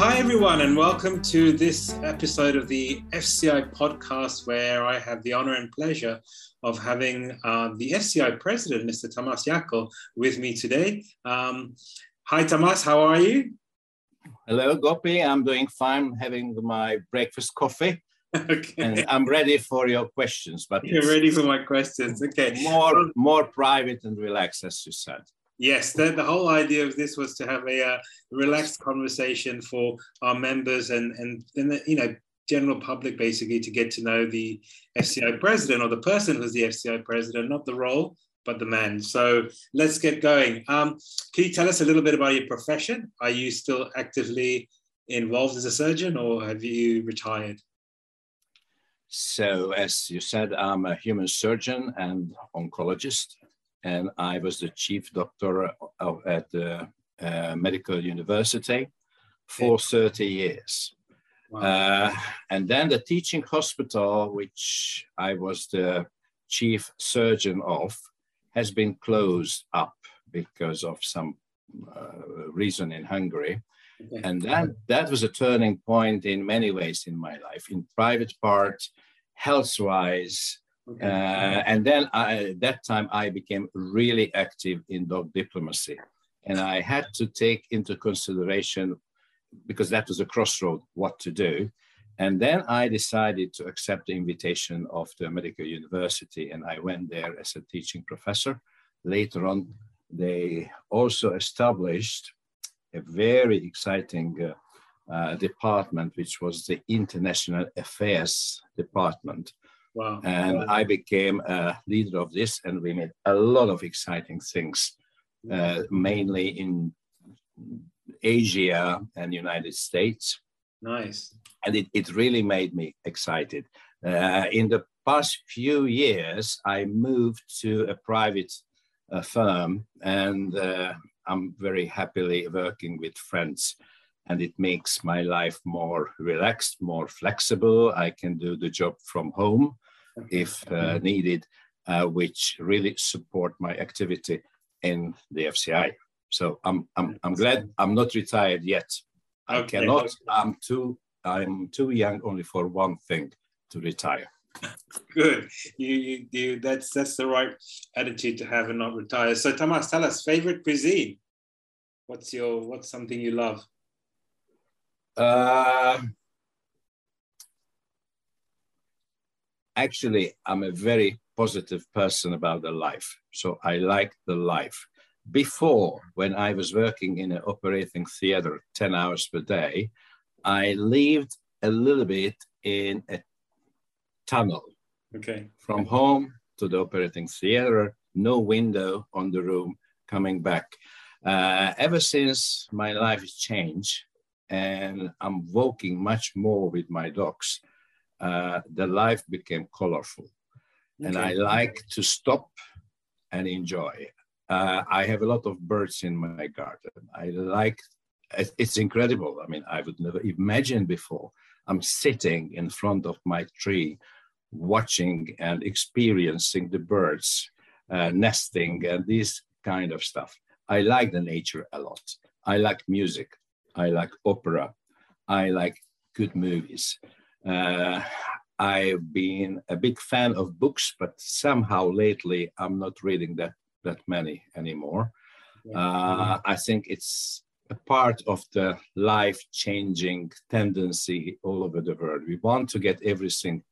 Hi, everyone, and welcome to this episode of the FCI podcast, where I have the honor and pleasure of having uh, the FCI president, Mr. Tamás Jakkel, with me today. Um, hi, Tamas, how are you? Hello, Gopi. I'm doing fine, having my breakfast coffee. okay. And I'm ready for your questions. But you're ready for my questions. Okay. More, more private and relaxed, as you said. Yes, the, the whole idea of this was to have a uh, relaxed conversation for our members and and, and the, you know general public basically to get to know the FCI president or the person who's the FCI president, not the role, but the man. So let's get going. Um, can you tell us a little bit about your profession? Are you still actively involved as a surgeon or have you retired? So, as you said, I'm a human surgeon and oncologist and I was the chief doctor of, at the uh, medical university for 30 years. Wow. Uh, and then the teaching hospital, which I was the chief surgeon of, has been closed up because of some uh, reason in Hungary. Okay. And that, that was a turning point in many ways in my life, in private part, health-wise, Okay. Uh, and then I, that time I became really active in dog diplomacy. And I had to take into consideration, because that was a crossroad, what to do. And then I decided to accept the invitation of the medical university, and I went there as a teaching professor. Later on, they also established a very exciting uh, uh, department, which was the International Affairs Department, Wow. And wow. I became a leader of this, and we made a lot of exciting things, uh, mainly in Asia and United States. Nice. And it, it really made me excited. Uh, in the past few years, I moved to a private uh, firm, and uh, I'm very happily working with friends and it makes my life more relaxed, more flexible. I can do the job from home if uh, mm-hmm. needed, uh, which really support my activity in the FCI. So I'm I'm I'm glad I'm not retired yet. I okay. cannot. I'm too I'm too young only for one thing to retire. Good. You, you, you that's that's the right attitude to have and not retire. So Tamás, tell us favorite cuisine. What's your what's something you love? Uh, actually, I'm a very positive person about the life. So I like the life. Before, when I was working in an operating theater 10 hours per day, I lived a little bit in a tunnel. Okay. From home to the operating theater, no window on the room coming back. Uh, ever since my life has changed and I'm walking much more with my dogs, uh, the life became colorful. Okay. And I like to stop and enjoy. Uh, I have a lot of birds in my garden. I like, it's incredible. I mean, I would never imagine before. I'm sitting in front of my tree, watching and experiencing the birds uh, nesting and this kind of stuff. I like the nature a lot. I like music. I like opera. I like good movies. Uh, I've been a big fan of books, but somehow lately I'm not reading that that many anymore. Uh, I think it's a part of the life-changing tendency all over the world. We want to get everything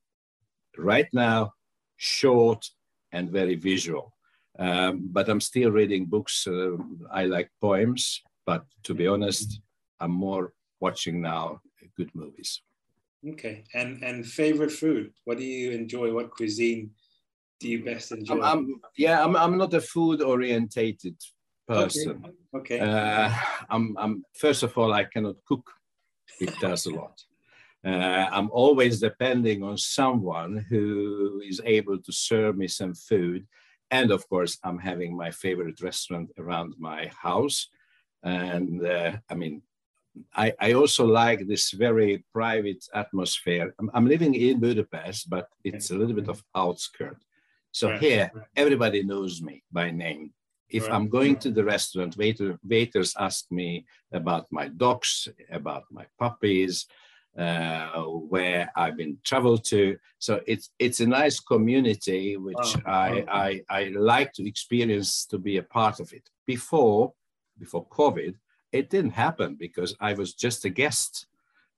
right now, short and very visual. Um, but I'm still reading books. Uh, I like poems, but to be honest, I'm more watching now good movies. Okay, and and favorite food? What do you enjoy? What cuisine do you best enjoy? I'm, I'm, yeah, I'm, I'm not a food orientated person. Okay. okay. Uh, I'm, I'm first of all, I cannot cook. It does a lot. Uh, I'm always depending on someone who is able to serve me some food. And of course, I'm having my favorite restaurant around my house. And uh, I mean, I, I also like this very private atmosphere. I'm, I'm, living in Budapest, but it's a little bit of outskirt. So right. here, everybody knows me by name. If right. I'm going to the restaurant, waiter, waiters ask me about my dogs, about my puppies, uh, where I've been traveled to. So it's it's a nice community which I, I I like to experience to be a part of it. Before before COVID, it didn't happen because I was just a guest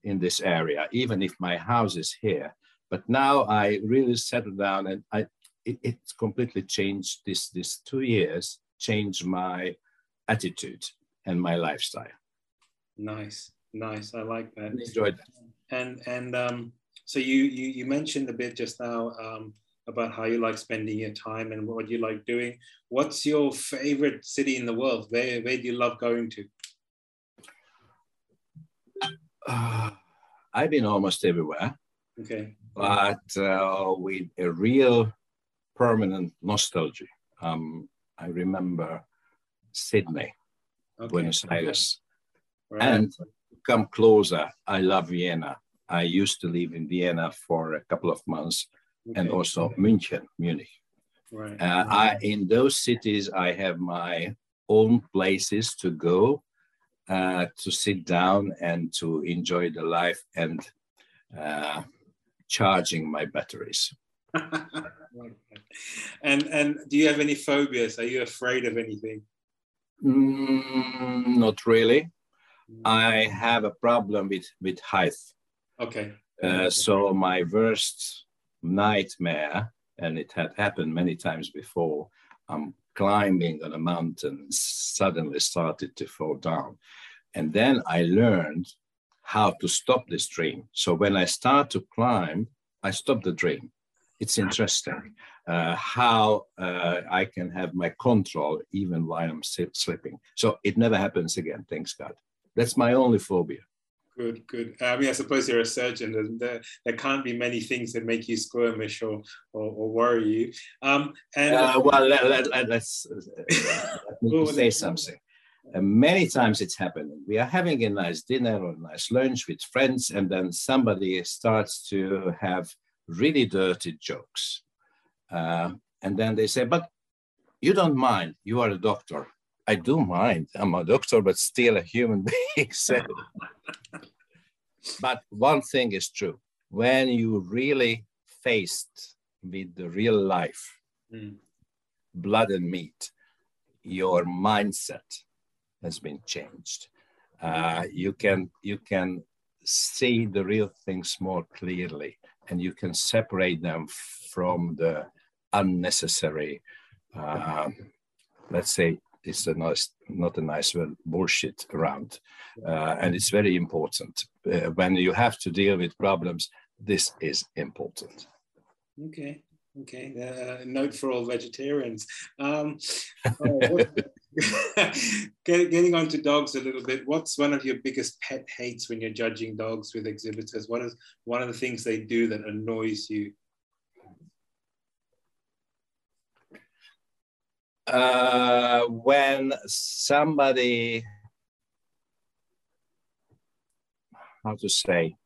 in this area, even if my house is here. But now I really settled down and I it, it's completely changed this this two years changed my attitude and my lifestyle. Nice, nice. I like that. Enjoyed that. And and um, so you you you mentioned a bit just now um, about how you like spending your time and what you like doing. What's your favorite city in the world? Where where do you love going to? Uh, I've been almost everywhere. Okay. But uh, with a real permanent nostalgia. Um, I remember Sydney, okay. Buenos Aires, right. and come closer. I love Vienna. I used to live in Vienna for a couple of months, okay. and also okay. München, Munich. Right. Uh, I, in those cities, I have my own places to go, uh, to sit down and to enjoy the life and uh, charging my batteries. and and do you have any phobias? Are you afraid of anything? Mm, not really. I have a problem with with height. Okay. Uh, so my worst nightmare, and it had happened many times before. I'm climbing on a mountain, suddenly started to fall down, and then I learned how to stop this dream. So when I start to climb, I stop the dream it's interesting uh, how uh, I can have my control even while I'm sleeping. So it never happens again, thanks God. That's my only phobia. Good, good. I mean, I suppose you're a surgeon, and there, there can't be many things that make you squirmish or, or, or worry you. Um, and uh, well, let, us let, let's, uh, let say something. Uh, many times it's happening. We are having a nice dinner or a nice lunch with friends, and then somebody starts to have really dirty jokes. Uh, and then they say, but you don't mind, you are a doctor. I do mind, I'm a doctor, but still a human being. so, but one thing is true, when you really faced with the real life, mm. blood and meat, your mindset has been changed. Uh, you can you can see the real things more clearly and you can separate them from the unnecessary, uh, let's say, it's a nice, not a nice word, bullshit around. Uh, and it's very important. Uh, when you have to deal with problems, this is important. Okay. Okay, uh, note for all vegetarians. Um, getting on to dogs a little bit, what's one of your biggest pet hates when you're judging dogs with exhibitors? What is one of the things they do that annoys you? Uh, when somebody, how to say,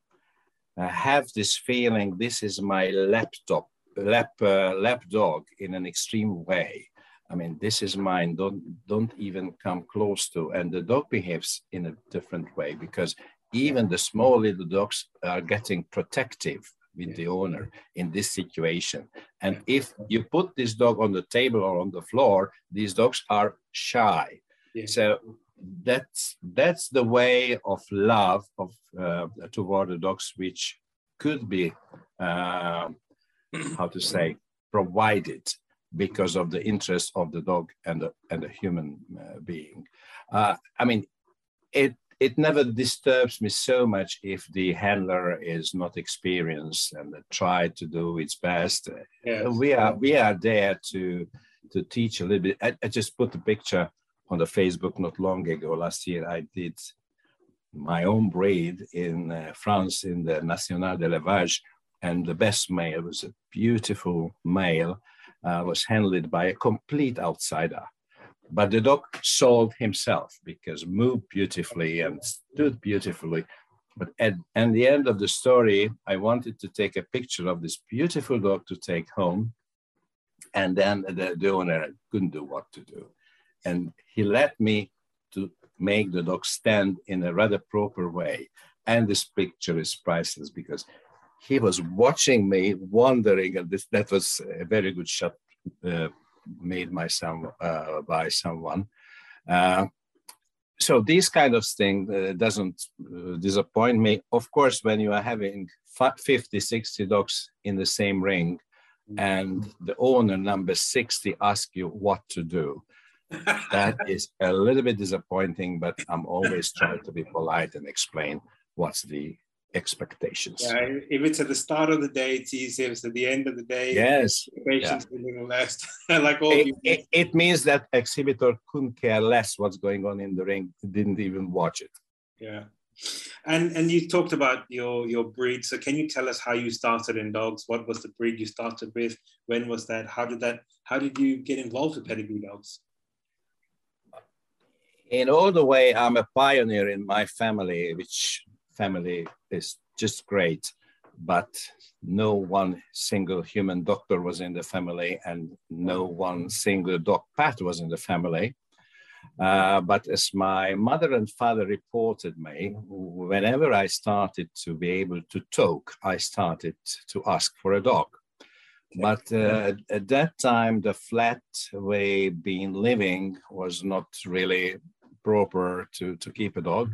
uh, have this feeling, this is my laptop lap uh, lap dog in an extreme way. I mean, this is mine. Don't don't even come close to. And the dog behaves in a different way because even the small little dogs are getting protective with the owner in this situation. And if you put this dog on the table or on the floor, these dogs are shy. Yeah. So that's that's the way of love of uh, toward the dogs, which could be uh, how to say, provided because of the interest of the dog and the, and the human uh, being. Uh, I mean, it, it never disturbs me so much if the handler is not experienced and try to do its best. Yes. We are we are there to to teach a little bit. I, I just put the picture on the Facebook not long ago. Last year, I did my own breed in uh, France in the National d'Élevage, and the best male was a beautiful male, uh, was handled by a complete outsider. But the dog sold himself because moved beautifully and stood beautifully. But at, at the end of the story, I wanted to take a picture of this beautiful dog to take home. And then the, the owner couldn't do what to do. and he let me to make the dog stand in a rather proper way. And this picture is priceless because he was watching me, wondering, and this, that was a very good shot uh, made by, some, uh, by someone. Uh, so these kind of thing uh, doesn't uh, disappoint me. Of course, when you are having 50, 60 dogs in the same ring, and the owner number 60 asks you what to do, that is a little bit disappointing. But I'm always trying to be polite and explain what's the expectations. Yeah, if it's at the start of the day, it's easy. If it's at the end of the day, yes, patience yeah. little less. like all it, it, it, means that exhibitor couldn't care less what's going on in the ring, didn't even watch it. Yeah. And and you talked about your your breed. So can you tell us how you started in dogs? What was the breed you started with? When was that? How did that how did you get involved with pedigree dogs? In all the way, I'm a pioneer in my family, which family is just great, but no one single human doctor was in the family and no one single dog pat was in the family. Uh, but as my mother and father reported me, whenever I started to be able to talk, I started to ask for a dog. But uh, at that time, the flat way being living was not really proper to, to keep a dog.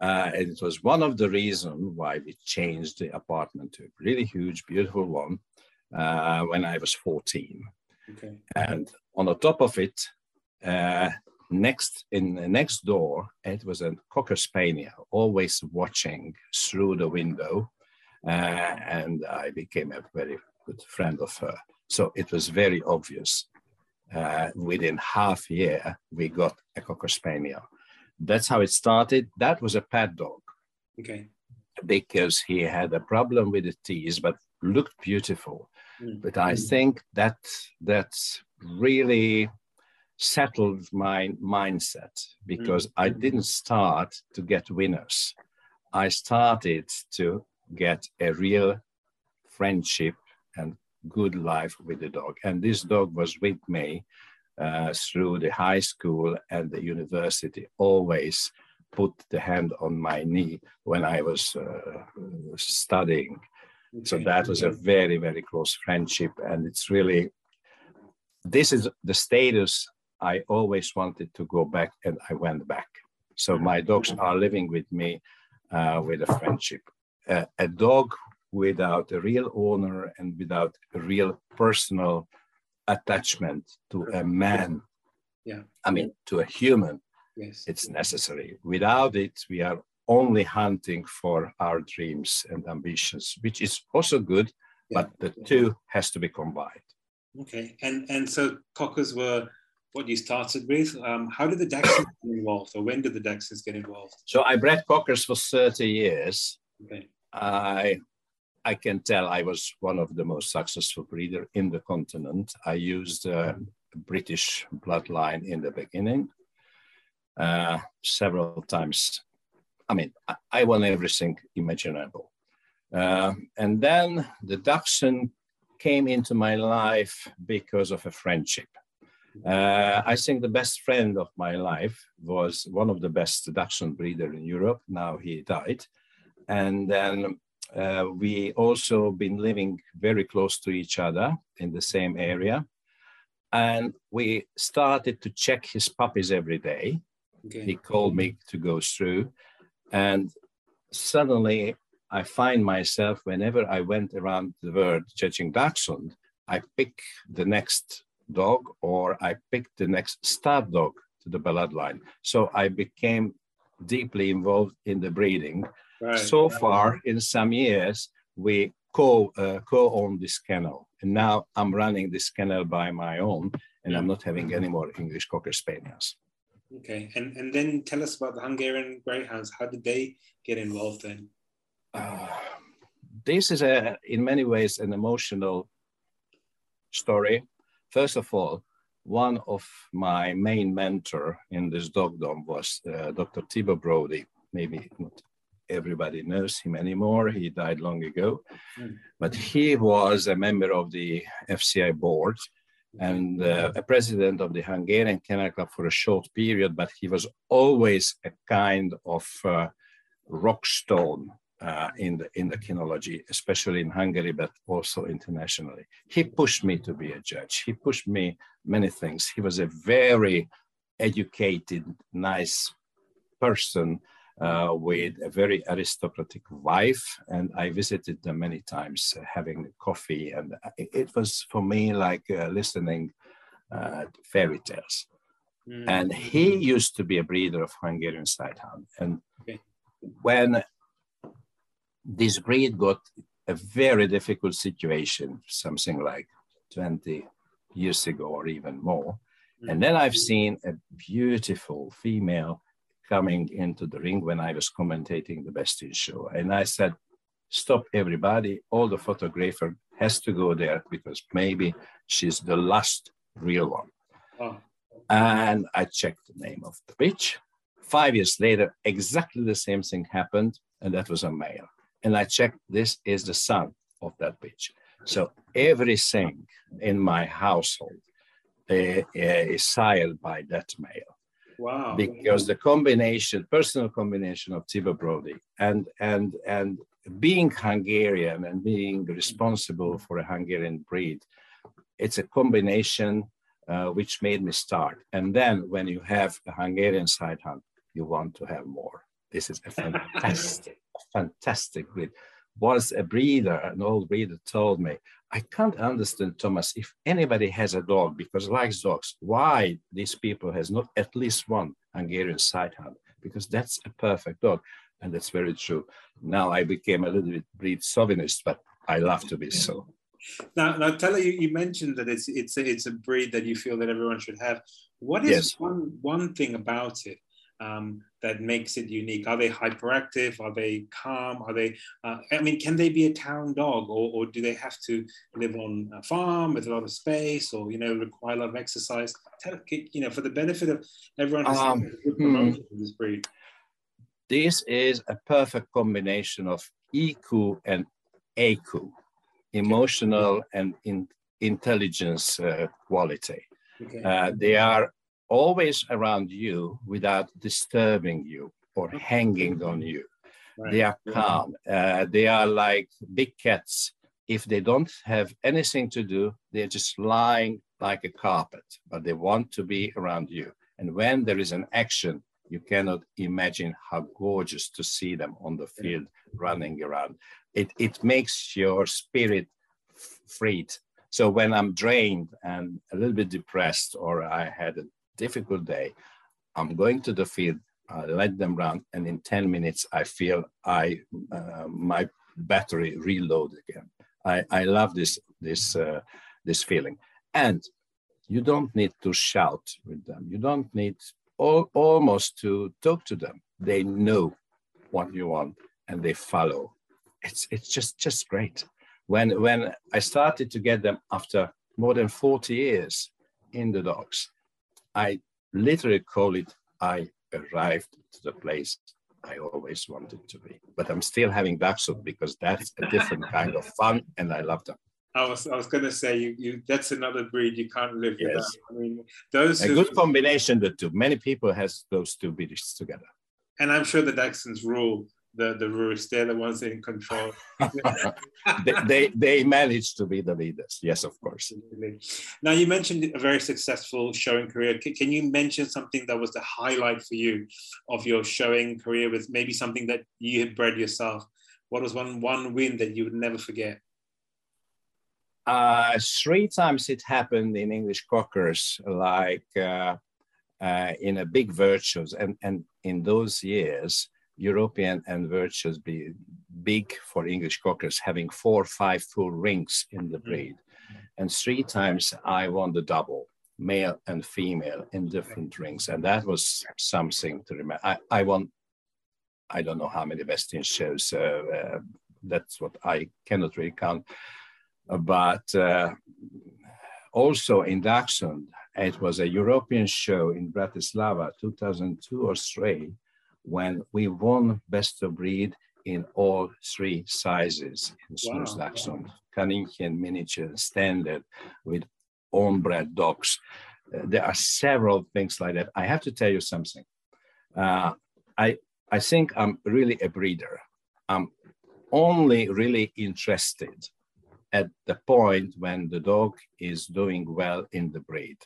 Uh, and it was one of the reasons why we changed the apartment to a really huge, beautiful one uh, when I was 14. Okay. And on the top of it, uh, next in the next door, it was a cocker spaniel, always watching through the window, uh, and I became a very good friend of her. So it was very obvious. Uh, within half year, we got a cocker spaniel that's how it started. That was a pet dog. Okay. Because he had a problem with the teeth, but looked beautiful. Mm. But I mm. think that that's really settled my mindset because mm. I didn't start to get winners. I started to get a real friendship and good life with the dog. And this dog was with me uh, through the high school and the university always put the hand on my knee when I was uh, studying. So that was a very, very close friendship. And it's really, this is the status I always wanted to go back and I went back. So my dogs are living with me uh, with a friendship. Uh, a dog without a real owner and without a real personal attachment to a man. Yeah. I mean, to a human. Yes. It's necessary. Without it, we are only hunting for our dreams and ambitions, which is also good, yeah. but the two has to be combined. Okay. And and so cockers were what you started with. Um, how did the Dachshunds get involved, or when did the Dachshunds get involved? So I bred cockers for 30 years. Okay. I I can tell I was one of the most successful breeder in the continent. I used a British bloodline in the beginning uh, several times. I mean, I, I won everything imaginable. Uh, and then the Dachshund came into my life because of a friendship. Uh, I think the best friend of my life was one of the best Dachshund breeder in Europe. Now he died. And then uh, we also been living very close to each other in the same area. And we started to check his puppies every day. Okay. He called me to go through. And suddenly I find myself, whenever I went around the world judging Dachshund, I pick the next dog or I pick the next stud dog to the bloodline. So I became deeply involved in the breeding Right. So far, in some years, we co uh, co-own this kennel, and now I'm running this kennel by my own, and I'm not having any more English Cocker Spaniels. Okay, and and then tell us about the Hungarian Greyhounds. How did they get involved then? Uh, this is a, in many ways, an emotional story. First of all, one of my main mentor in this dogdom was uh, Dr. Thibaut Brody. Maybe not everybody knows him anymore. He died long ago. Mm. But he was a member of the FCI board and uh, a president of the Hungarian Kennel Club for a short period, but he was always a kind of uh, rock stone uh, in the in the kinology, especially in Hungary, but also internationally. He pushed me to be a judge. He pushed me many things. He was a very educated, nice person uh, with a very aristocratic wife, and I visited them many times, uh, having coffee, and it was for me like uh, listening uh, fairy tales. Mm. And he used to be a breeder of Hungarian Sighthound, and okay. when this breed got a very difficult situation, something like 20 years ago or even more. And then I've seen a beautiful female coming into the ring when I was commentating the Best in Show. And I said, stop everybody. All the photographer has to go there because maybe she's the last real one. Oh. And I checked the name of the bitch. Five years later, exactly the same thing happened, and that was a male. And I checked, this is the son of that bitch. So everything in my household uh, uh, is sired by that male. Wow. Because the combination, personal combination of Thibaut Brody and and and being Hungarian and being responsible for a Hungarian breed, it's a combination uh, which made me start. And then when you have a Hungarian Sighthound, you want to have more. This is a fantastic, fantastic breed. Was a breeder, an old breeder told me, I can't understand, Thomas, if anybody has a dog because likes dogs, why these people has not at least one Hungarian Sighthound? Because that's a perfect dog. And that's very true. Now I became a little bit breed chauvinist, but I love to be so. Now, now, tell you, you mentioned that it's it's a, it's a breed that you feel that everyone should have. What is yes. one one thing about it um, that makes it unique? Are they hyperactive? Are they calm? Are they, uh, I mean, can they be a town dog or, or do they have to live on a farm with a lot of space or, you know, require a lot of exercise? You know, for the benefit of everyone um, hmm. this breed. This is a perfect combination of EQ and AQ, emotional and in, intelligence uh, quality. Okay. Uh, they are always around you without disturbing you or hanging on you. Right. They are calm. Uh, they are like big cats. If they don't have anything to do, they're just lying like a carpet, but they want to be around you. And when there is an action, you cannot imagine how gorgeous to see them on the field running around. It, it makes your spirit freed. So when I'm drained and a little bit depressed, or I had a difficult day, I'm going to the field, I let them run, and in 10 minutes, I feel I uh, my battery reload again. I, I love this, this, uh, this feeling. And you don't need to shout with them. You don't need all, almost to talk to them. They know what you want and they follow. It's, it's just, just great. When, when I started to get them after more than 40 years in the dogs, I literally call it I arrived to the place I always wanted to be. But I'm still having Dachshund because that's a different kind of fun and I love them. I was I was gonna say you you that's another breed you can't live yes. without. I mean those a good combination the two. Many people has those two breeds together. And I'm sure the Dachshunds rule the the Rush. They're the ones in control. they, they, they managed to be the leaders. Yes, of course. Now you mentioned a very successful showing career. Can, can, you mention something that was the highlight for you of your showing career? With maybe something that you had bred yourself. What was one one win that you would never forget? Uh, three times it happened in English cockers, like uh, uh, in a big virtues, and and in those years European and virtues be big for English cockers, having four or five full rings in the breed. And three times I won the double, male and female in different rings. And that was something to remember. I, I won, I don't know how many best in shows. Uh, uh, that's what I cannot really count. But uh, also in Dachshund, it was a European show in Bratislava, 2002 or three when we won best of breed in all three sizes in Snus wow. Dachshund, Kaninchen, miniature, standard, with own bred dogs. Uh, there are several things like that. I have to tell you something. Uh, I I think I'm really a breeder. I'm only really interested at the point when the dog is doing well in the breed.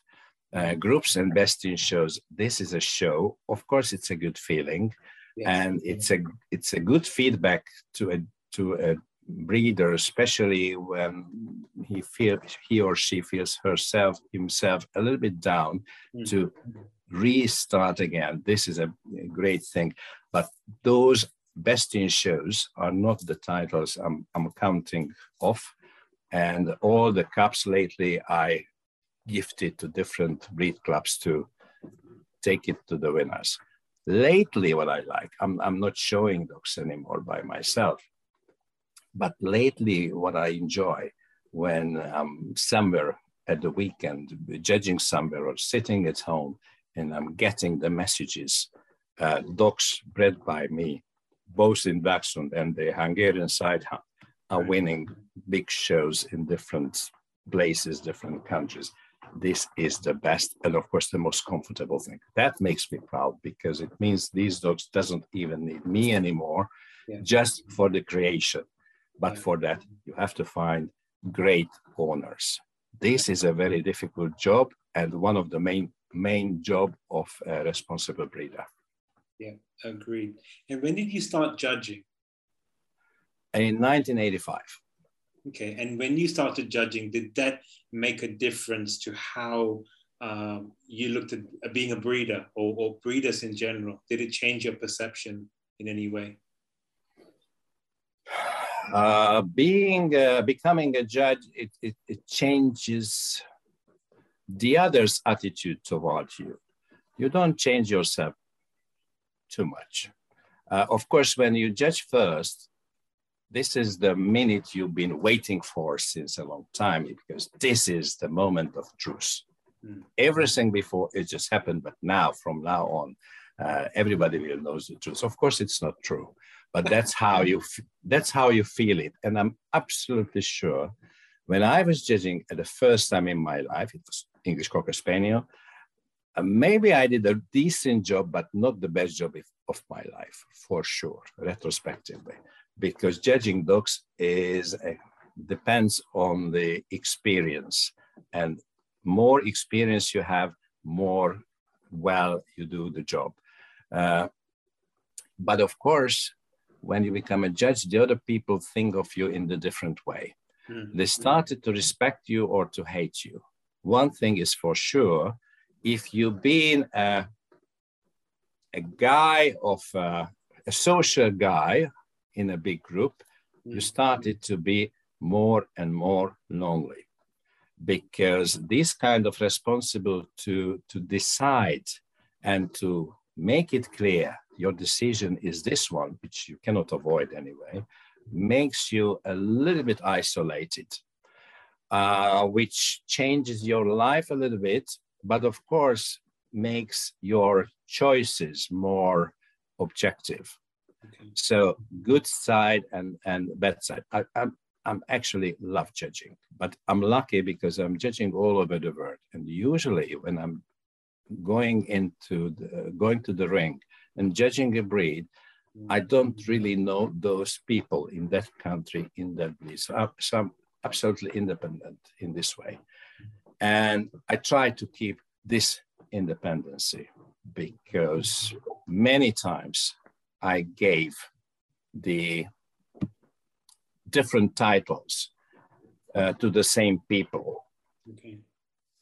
Uh, groups and best in shows. This is a show. Of course, it's a good feeling, yes. and it's a it's a good feedback to a to a breeder, especially when he feel he or she feels herself himself a little bit down, mm-hmm. to restart again. This is a great thing. But those best in shows are not the titles I'm, I'm counting off. And all the cups lately I gifted to different breed clubs to take it to the winners. Lately, what I like, I'm, I'm not showing dogs anymore by myself. But lately, what I enjoy when I'm somewhere at the weekend, judging somewhere or sitting at home, and I'm getting the messages, uh, dogs bred by me, both in Dachshund and the Hungarian side are winning big shows in different places, different countries. This is the best and of course the most comfortable thing. That makes me proud because it means these dogs doesn't even need me anymore yeah. just for the creation. But for that, you have to find great owners. This is a very difficult job and one of the main main job of a responsible breeder. Yeah, agreed. And when did you start judging? In 1985. Okay, and when you started judging, did that make a difference to how um, you looked at being a breeder or, or breeders in general? Did it change your perception in any way? Uh, being uh, becoming a judge, it, it, it, changes the other's attitude towards you. You don't change yourself too much. Uh, of course, when you judge first, this is the minute you've been waiting for since a long time because this is the moment of truth. Mm. Everything before it just happened, but now, from now on, uh, everybody will know the truth. Of course, it's not true but that's how you that's how you feel it and i'm absolutely sure when i was judging at the first time in my life it was english cocker spaniel uh, maybe i did a decent job but not the best job of my life for sure retrospectively because judging dogs is a, depends on the experience and more experience you have more well you do the job uh, but of course when you become a judge, the other people think of you in a different way. Mm-hmm. They started to respect you or to hate you. One thing is for sure, if you've been a, a guy of uh, a social guy in a big group, mm-hmm. you started to be more and more lonely because this kind of responsible to to decide and to make it clear your decision is this one, which you cannot avoid anyway, makes you a little bit isolated, uh, which changes your life a little bit, but of course makes your choices more objective. Okay. So good side and, and bad side. I, I'm, I'm actually love judging, but I'm lucky because I'm judging all over the world. And usually when I'm going into the, going to the ring, and judging a breed, I don't really know those people in that country, in that breed. So I'm, so I'm absolutely independent in this way. And I try to keep this independency because many times I gave the different titles uh, to the same people. Okay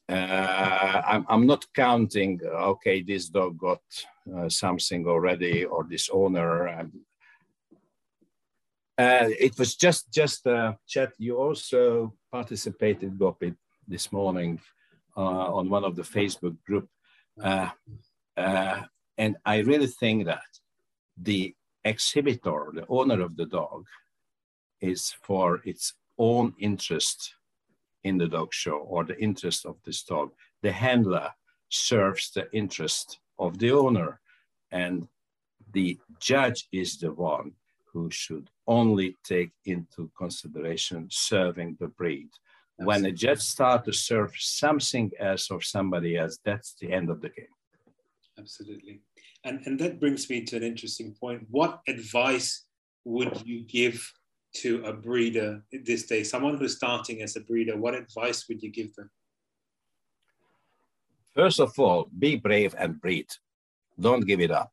uh, I'm, I'm, not counting, okay, this dog got uh, something already or this owner. And, uh, it was just, just a chat. You also participated, Gopi, this morning uh, on one of the Facebook group. Uh, and I really think that the exhibitor, the owner of the dog, is for its own interest in the dog show or the interest of this dog. The handler serves the interest of the owner, and the judge is the one who should only take into consideration serving the breed. When a judge starts to serve something else or somebody else, that's the end of the game. Absolutely. And, and that brings me to an interesting point. What advice would you give to a breeder this day? Someone who's starting as a breeder, what advice would you give them? First of all, be brave and breed. Don't give it up.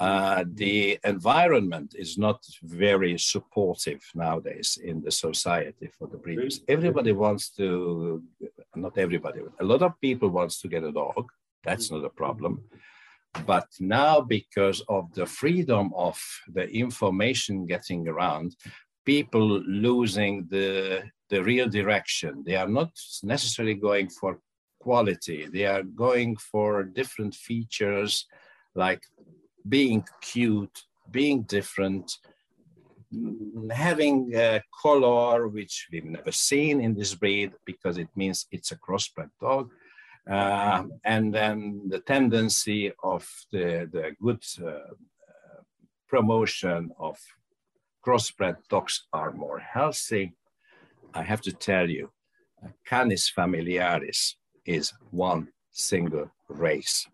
Uh, the environment is not very supportive nowadays in the society for the breeders. Everybody wants to, not everybody, a lot of people wants to get a dog. That's not a problem. But now, because of the freedom of the information getting around, people losing the, the real direction. They are not necessarily going for quality. They are going for different features like being cute, being different, having a color which we've never seen in this breed because it means it's a crossbred dog. Uh, and then the tendency of the, the good uh, uh, promotion of crossbred dogs are more healthy. I have to tell you, Canis familiaris is one single race.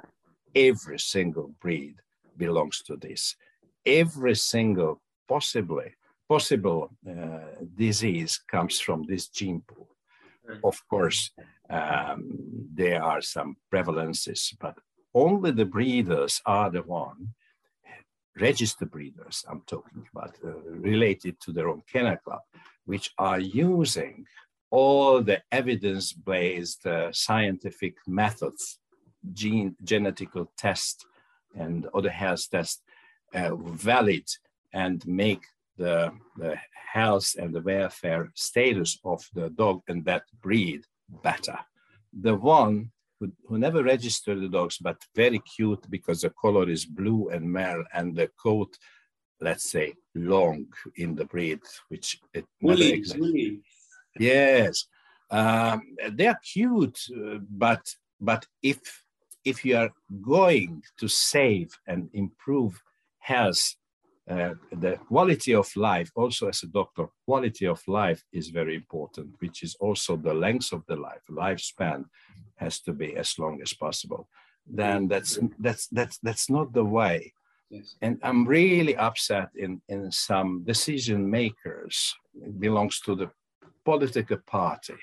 Every single breed belongs to this. Every single possibly possible uh, disease comes from this gene pool. Of course, um, there are some prevalences, but only the breeders are the one, registered breeders I'm talking about, uh, related to their own kennel club, which are using all the evidence-based uh, scientific methods, gene genetical tests and other health tests uh, valid and make the, the health and the welfare status of the dog and that breed better. The one who, who never registered the dogs, but very cute because the color is blue and male and the coat, let's say, long in the breed, which it never exists. Yes, um, they are cute, uh, but but if if you are going to save and improve health, uh, the quality of life, also as a doctor, quality of life is very important, which is also the length of the life. Lifespan has to be as long as possible. Then that's that's that's that's not the way. Yes. And I'm really upset in in some decision makers it belongs to the political party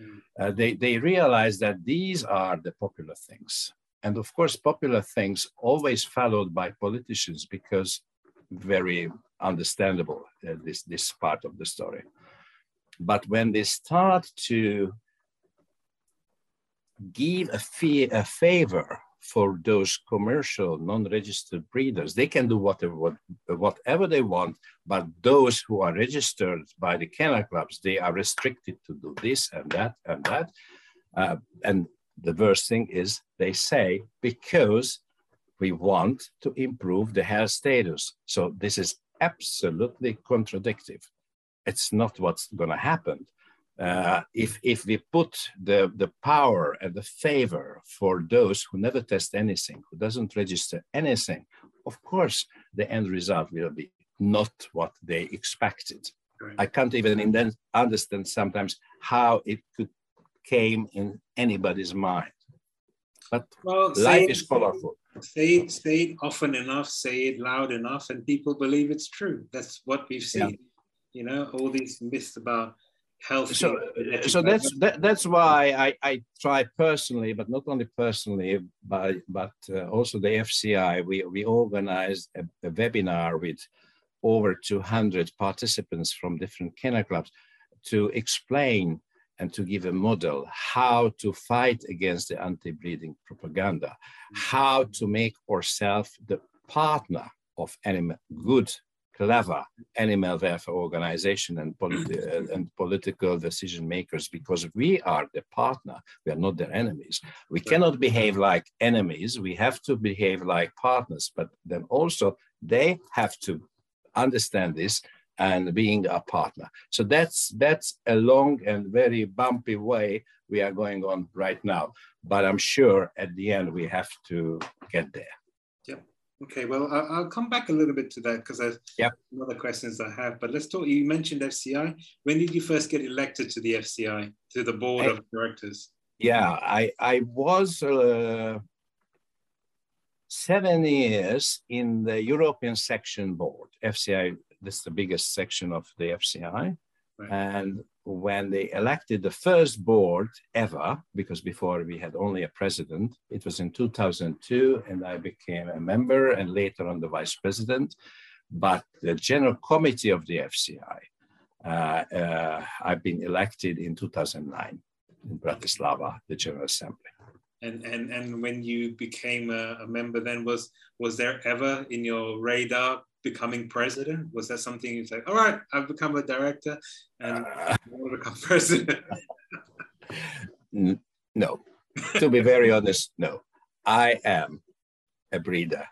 Mm. Uh, they, they realize that these are the popular things. And of course, popular things always followed by politicians because very understandable, uh, this, this part of the story. But when they start to give a, fee, a favor for those commercial non-registered breeders. They can do whatever, whatever they want, but those who are registered by the kennel clubs, they are restricted to do this and that and that. Uh, and the worst thing is they say, because we want to improve the health status. So this is absolutely contradictory. It's not what's going to happen uh, if, if we put the, the power and the favor for those who never test anything, who doesn't register anything, of course, the end result will be not what they expected. Right. I can't even understand sometimes how it could came in anybody's mind. But well, life is colorful. Say it, say it often enough, say it loud enough, and people believe it's true. That's what we've seen. Yeah. You know, all these myths about health. So, so that's that, that's why I, I try personally, but not only personally, but but uh, also the FCI. We we organized a, a, webinar with over 200 participants from different kennel clubs to explain and to give a model how to fight against the anti-breeding propaganda, how to make ourselves the partner of animal good clever animal welfare organization and, politi uh, and political decision makers because we are the partner, we are not their enemies. We cannot behave like enemies, we have to behave like partners, but then also they have to understand this and being a partner. So that's that's a long and very bumpy way we are going on right now. But I'm sure at the end we have to get there. Yep, Okay, well, I'll come back a little bit to that because there's yep. other questions I have. But let's talk. You mentioned FCI. When did you first get elected to the FCI, to the board I, of directors? Yeah, I I was uh, seven years in the European section board. FCI, that's the biggest section of the FCI, right. and when they elected the first board ever, because before we had only a president, it was in 2002, and I became a member and later on the vice president. But the general committee of the FCI, uh, uh, I've been elected in 2009 in Bratislava, the General Assembly. And, and, and when you became a, a member, then was was there ever in your radar becoming president? Was that something you said, all right, I've become a director and uh, I want to become president? no. to be very honest, no. I am a breeder.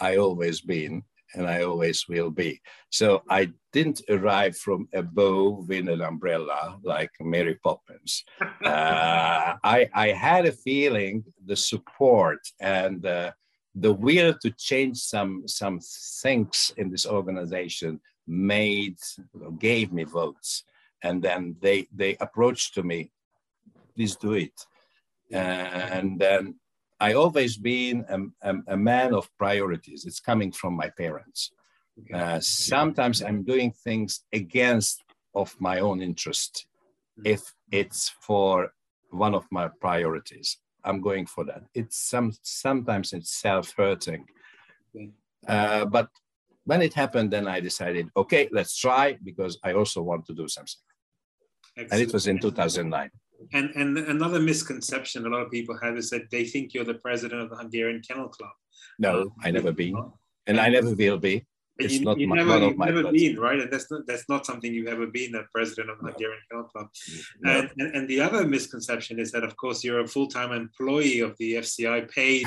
I always been and I always will be. So I didn't arrive from above in an umbrella like Mary Poppins. Uh, I, I had a feeling the support and uh, the will to change some some things in this organization made gave me votes. And then they they approached to me please do it. And then i always been a, a, a man of priorities. It's coming from my parents. Uh, sometimes i'm doing things against of my own interest if it's for one of my priorities I'm going for that. It's some sometimes it's self-hurting, okay. uh, but when it happened, then I decided, okay, let's try because I also want to do something. Excellent. And it was in 2009. And and another misconception a lot of people have is that they think you're the president of the Hungarian Kennel Club. No, I never been, and I never will be it's you, not you my, never, my never been right and that's not that's not something you've ever been a president of the Hungarian Kennel Club no. and, and, and the other misconception is that of course you're a full-time employee of the FCI paid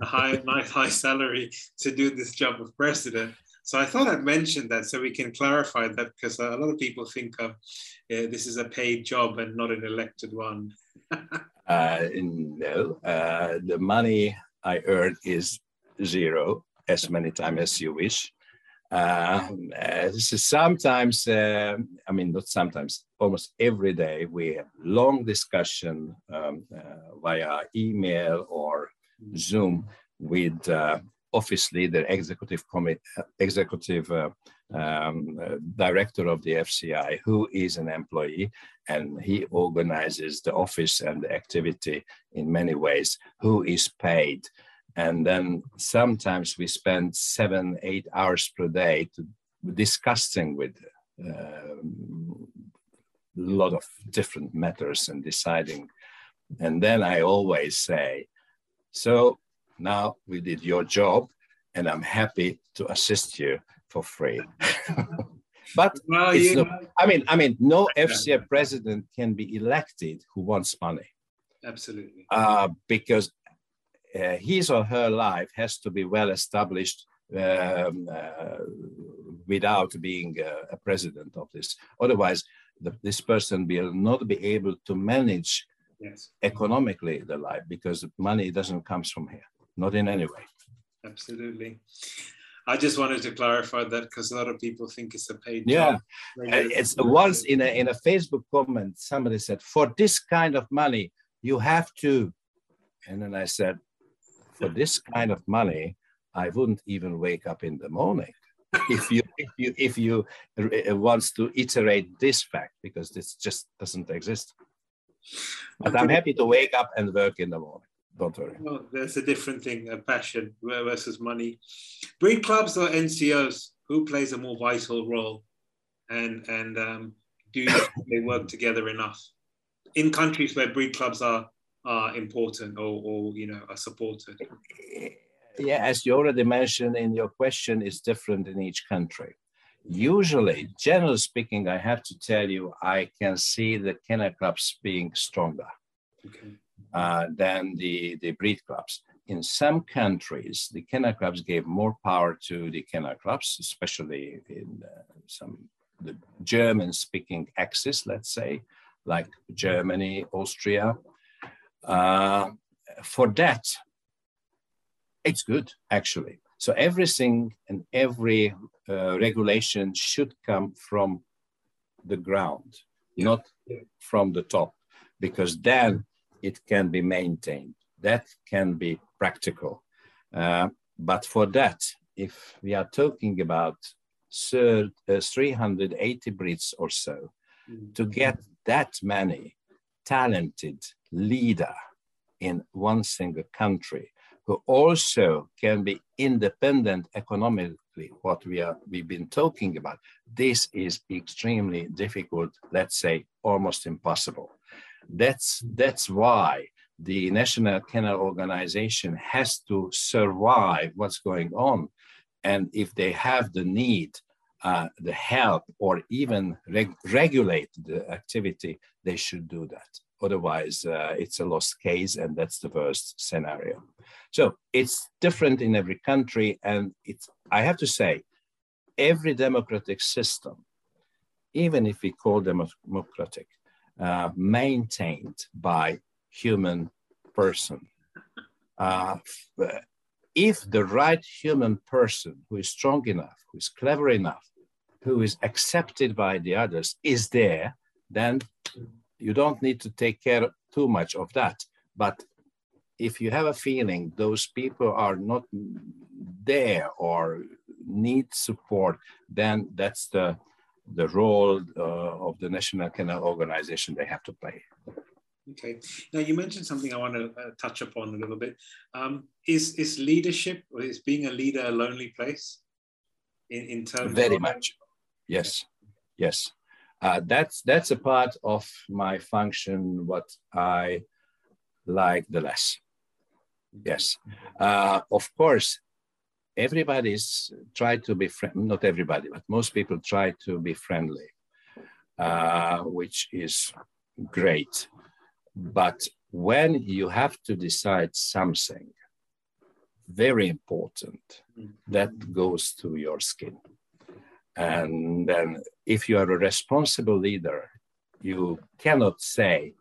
a high nice high salary to do this job of president so I thought I'd mention that so we can clarify that because a lot of people think of uh, this is a paid job and not an elected one. uh, no, uh, the money I earn is zero as many times as you wish. Uh, uh, sometimes, uh, I mean, not sometimes, almost every day, we have long discussion um, uh, via email or Zoom with uh, office leader, executive committee, executive um, director of the FCI, who is an employee, and he organizes the office and the activity in many ways, who is paid and then sometimes we spend seven eight hours per day to discussing with uh, a lot of different matters and deciding. And then i always say so now we did your job and i'm happy to assist you for free. But well, no, i mean i mean no fca president can be elected who wants money. Absolutely. Uh, because uh, his or her life has to be well established um, uh, without being a, a, president of this. Otherwise, the, this person will not be able to manage yes. economically the life because money doesn't come from here, not in any way. Absolutely. I just wanted to clarify that because a lot of people think it's a paid yeah. job. Yeah, uh, it's once in a in a Facebook comment somebody said, "For this kind of money, you have to," and then I said, for this kind of money, I wouldn't even wake up in the morning. if you if you if you uh, wants to iterate this fact because this just doesn't exist. But I'm happy to wake up and work in the morning. Don't worry. Well, there's a different thing, a passion versus money. Breed clubs or NCOs, who plays a more vital role, and and um, do they work together enough in countries where breed clubs are are important or, or you know are supported? Yeah, as you already mentioned in your question, is different in each country. Usually, generally speaking, I have to tell you, I can see the kennel clubs being stronger okay. uh, than the, the breed clubs. In some countries, the kennel clubs gave more power to the kennel clubs, especially in uh, some the German-speaking axis, let's say, like Germany, Austria, uh, for that, it's good actually. So everything and every uh, regulation should come from the ground, yeah. not from the top, because then it can be maintained. That can be practical. Uh, but for that, if we are talking about third, uh, 380 Brits or so, mm. to get that many talented leader in one single country who also can be independent economically, what we are we've been talking about, this is extremely difficult, let's say almost impossible. That's that's why the National Kennel Organization has to survive what's going on. And if they have the need, uh, the help, or even reg- regulate the activity, they should do that. Otherwise, uh, it's a lost case, and that's the worst scenario. So it's different in every country, and it's. I have to say, every democratic system, even if we call them democratic, uh, maintained by human person. Uh, if the right human person who is strong enough, who is clever enough, who is accepted by the others is there, then you don't need to take care too much of that. But if you have a feeling those people are not there or need support, then that's the the role uh, of the National Kennel Organization they have to play. Okay. Now you mentioned something I want to uh, touch upon a little bit. Um, is is leadership or is being a leader a lonely place? In in terms very of- much, yes, yes. Uh, that's that's a part of my function. What I like the less. Yes, uh, of course, everybody's try to be friend. Not everybody, but most people try to be friendly, uh, which is great but when you have to decide something very important, that goes to your skin. And then if you are a responsible leader, you cannot say,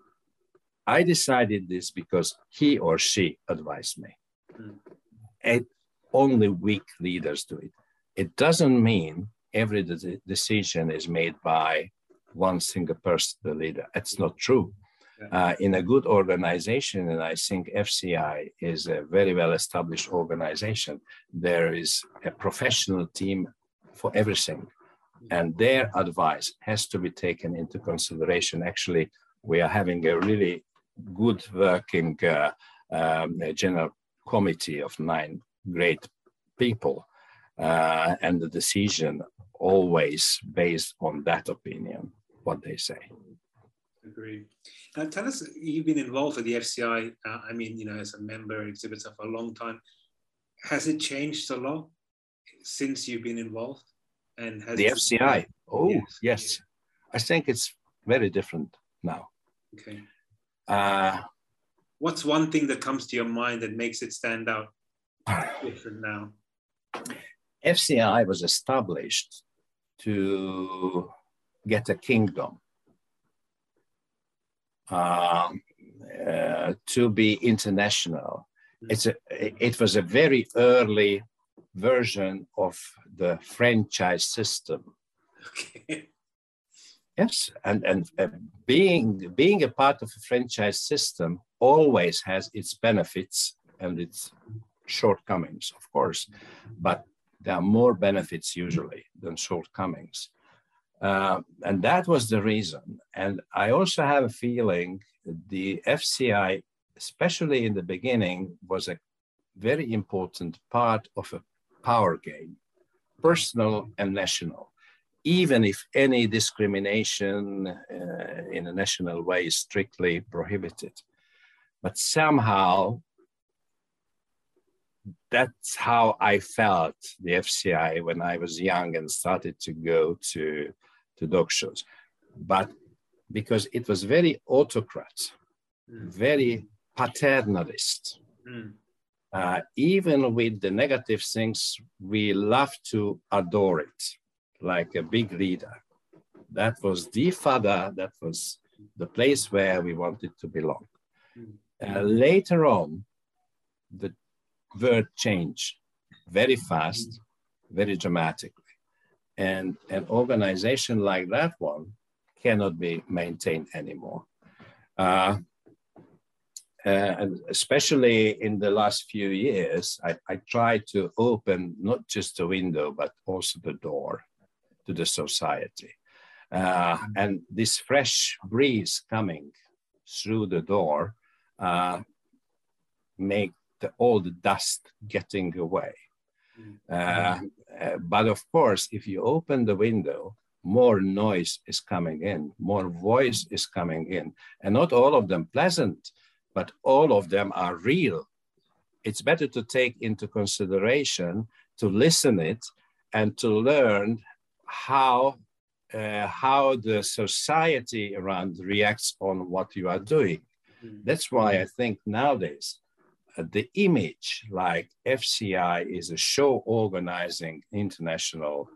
I decided this because he or she advised me. Mm. It, only weak leaders do it. It doesn't mean every de- decision is made by one single person, the leader. It's not true uh, in a good organization, and I think FCI is a very well established organization, there is a professional team for everything. And their advice has to be taken into consideration. Actually, we are having a really good working uh, um, general committee of nine great people, uh, and the decision always based on that opinion, what they say. Agreed. Now, tell us, you've been involved with the FCI, uh, I mean, you know, as a member, exhibitor for a long time. Has it changed a lot since you've been involved? And has the FCI? Oh, yes. yes. I think it's very different now. Okay. Uh, What's one thing that comes to your mind that makes it stand out different now? FCI was established to get a kingdom um, uh, to be international. Mm. It's a, it was a very early version of the franchise system. Okay. Yes, and and uh, being being a part of a franchise system always has its benefits and its shortcomings, of course, but there are more benefits usually than shortcomings. Uh, and that was the reason. And I also have a feeling the FCI, especially in the beginning, was a very important part of a power game, personal and national. Even if any discrimination uh, in a national way is strictly prohibited. But somehow, that's how I felt the FCI when I was young and started to go to to dog shows. But because it was very autocrat, mm. very paternalist. Mm. Uh, even with the negative things, we love to adore it like a big leader. That was the father, that was the place where we wanted to belong. Uh, later on, the word changed very fast, very dramatically. And an organization like that one cannot be maintained anymore. Uh, and especially in the last few years, I, I tried to open not just the window, but also the door to the society. Uh, and this fresh breeze coming through the door uh, make the old dust getting away. Mm. Uh, but of course, if you open the window, more noise is coming in, more voice is coming in, and not all of them pleasant, but all of them are real. It's better to take into consideration, to listen it, and to learn how uh, how the society around reacts on what you are doing. Mm. That's why I think nowadays uh, the image like FCI is a show organizing international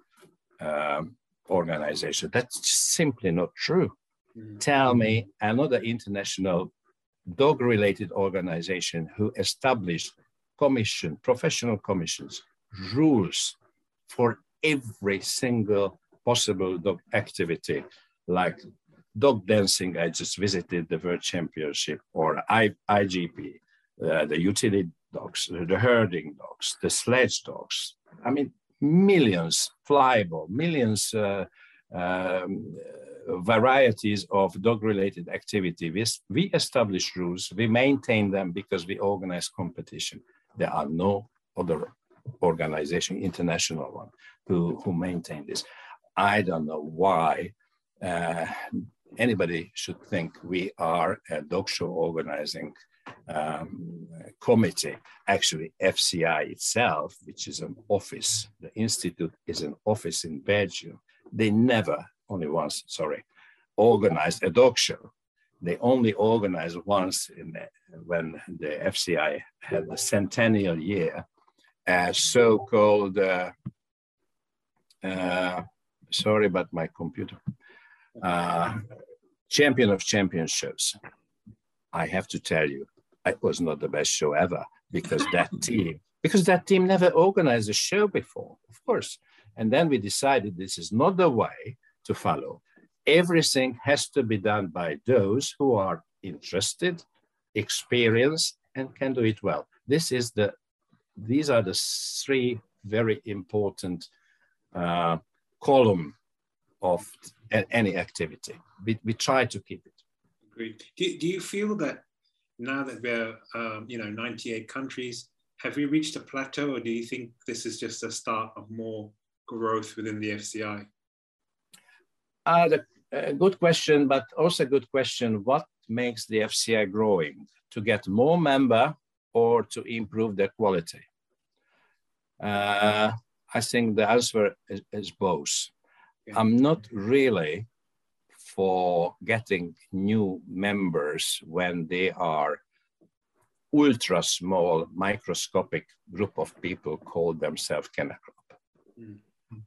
um, organization. That's simply not true. Mm. Tell me another international dog related organization who established commission, professional commissions, rules for every single possible dog activity, like dog dancing. I just visited the World Championship or I, IGP, uh, the utility dogs, the herding dogs, the sledge dogs. I mean, millions flyable, millions uh, um, varieties of dog-related activity. We, we establish rules, we maintain them because we organize competition. There are no other organization, international one, who, who maintain this. I don't know why uh, anybody should think we are a dog show organizing um, committee. Actually, FCI itself, which is an office, the institute is an office in Belgium. They never, only once, sorry, organized a dog show. They only organized once in the, when the FCI had the centennial year, a so-called uh, uh, sorry about my computer, uh, champion of champions shows. I have to tell you, it was not the best show ever because that team, because that team never organized a show before, of course. And then we decided this is not the way to follow. Everything has to be done by those who are interested, experienced, and can do it well. This is the, these are the three very important uh, column of any activity. We, we try to keep it. Agreed. Do, do you feel that now that we're, um, you know, 98 countries, have we reached a plateau or do you think this is just a start of more growth within the FCI? Uh, the, uh, good question, but also a good question. What makes the FCI growing? To get more member or to improve their quality? Uh, I think the answer is, is both. Yeah. I'm not really for getting new members when they are ultra small, microscopic group of people call themselves Club. Mm.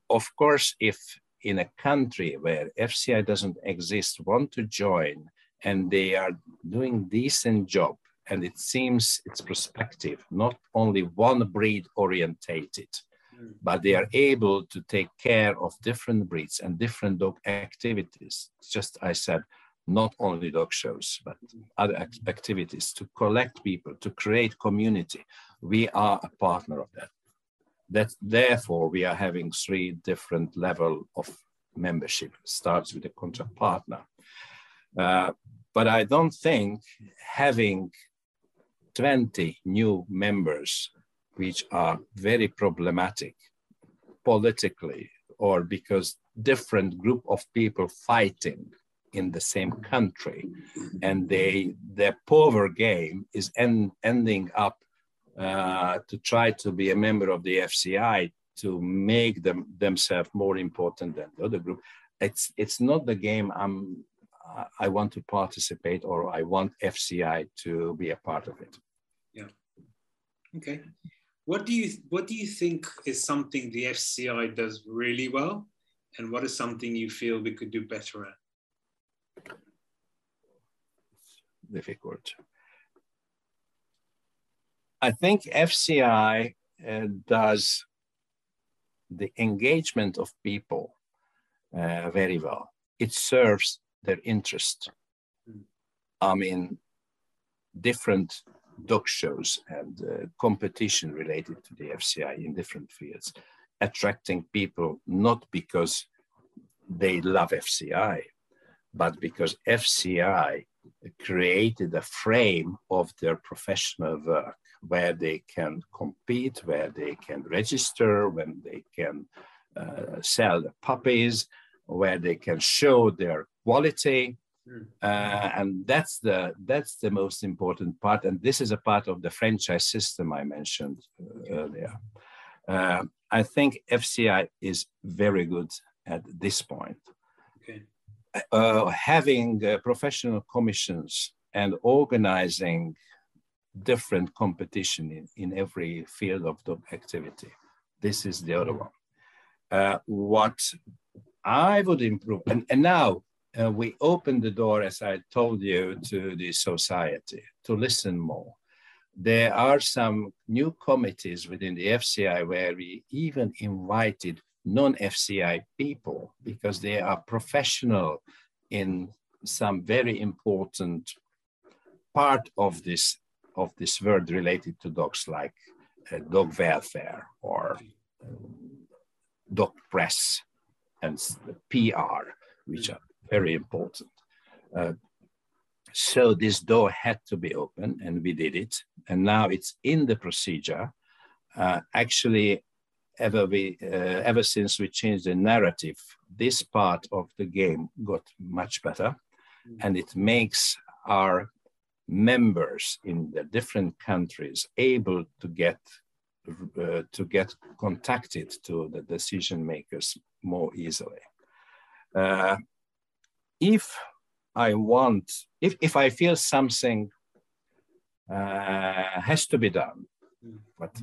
Of course, if in a country where FCI doesn't exist want to join and they are doing decent job and it seems it's prospective, not only one breed orientated, mm. but they are able to take care of different breeds and different dog activities. Just I said, not only dog shows, but mm. other activities to collect people, to create community. We are a partner of that. That therefore we are having three different level of membership. Starts with a contract partner. Uh, but I don't think having 20 new members which are very problematic politically or because different group of people fighting in the same country and they their power game is en- ending up uh, to try to be a member of the FCI to make them themselves more important than the other group it's it's not the game I'm I want to participate or I want FCI to be a part of it. Yeah. Okay. What do you what do you think is something the FCI does really well, and what is something you feel we could do better at? Difficult. I think FCI uh, does the engagement of people uh, very well. It serves their interest. Hmm. I mean, different dog shows and uh, competition related to the FCI in different fields, attracting people not because they love FCI, but because FCI created a frame of their professional work where they can compete, where they can register, when they can uh, sell the puppies, where they can show their quality. Hmm. Uh, and that's the that's the most important part. And this is a part of the franchise system I mentioned uh, earlier. Uh, I think FCI is very good at this point. Okay. Uh, having uh, professional commissions and organizing different competition in, in every field of the activity. This is the other one. Uh, what I would improve, and, and now uh, we open the door, as I told you, to the society to listen more. There are some new committees within the FCI where we even invited non-FCI people because they are professional in some very important part of this of this word related to dogs like uh, dog welfare or um, dog press and PR, which are very important. Uh, so this door had to be open and we did it. And now it's in the procedure. Uh, actually, ever, we, uh, ever since we changed the narrative, this part of the game got much better. Mm. And it makes our members in the different countries able to get uh, to get contacted to the decision makers more easily. Uh, if I want, if, if I feel something uh, has to be done, but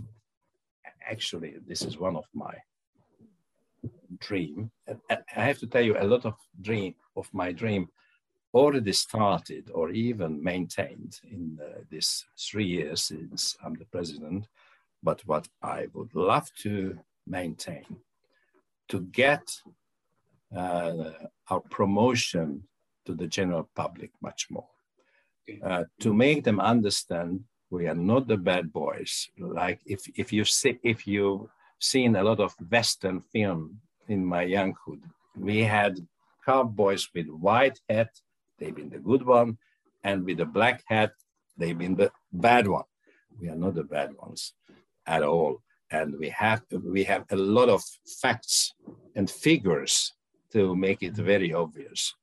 actually this is one of my dream. I have to tell you a lot of dream of my dream already started or even maintained in uh, this three years since I'm the president. But what I would love to maintain, to get uh, our promotion to the general public much more, uh, to make them understand we are not the bad boys. Like if if you see if you've seen a lot of Western film in my younghood, we had cowboys with white hat they've been the good one, and with the black hat, they've been the bad one. We are not the bad ones at all, and we have we have a lot of facts and figures to make it very obvious.